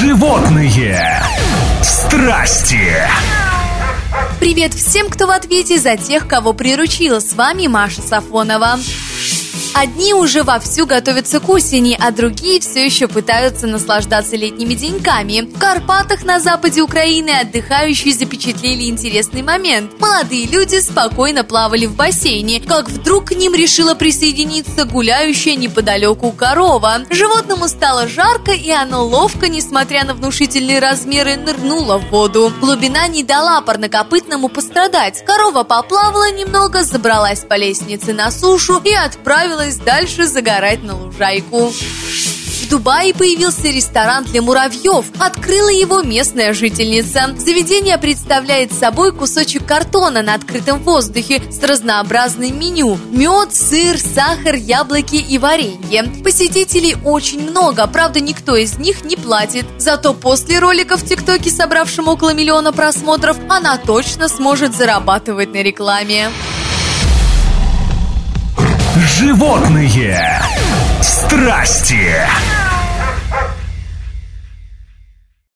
Животные страсти. Привет всем, кто в ответе за тех, кого приручил. С вами Маша Сафонова. Одни уже вовсю готовятся к осени, а другие все еще пытаются наслаждаться летними деньками. В Карпатах на западе Украины отдыхающие запечатлели интересный момент. Молодые люди спокойно плавали в бассейне, как вдруг к ним решила присоединиться гуляющая неподалеку корова. Животному стало жарко, и оно ловко, несмотря на внушительные размеры, нырнуло в воду. Глубина не дала парнокопытному пострадать. Корова поплавала немного, забралась по лестнице на сушу и отправилась отправилась дальше загорать на лужайку. В Дубае появился ресторан для муравьев. Открыла его местная жительница. Заведение представляет собой кусочек картона на открытом воздухе с разнообразным меню. Мед, сыр, сахар, яблоки и варенье. Посетителей очень много, правда никто из них не платит. Зато после ролика в ТикТоке, собравшем около миллиона просмотров, она точно сможет зарабатывать на рекламе. Животные страсти.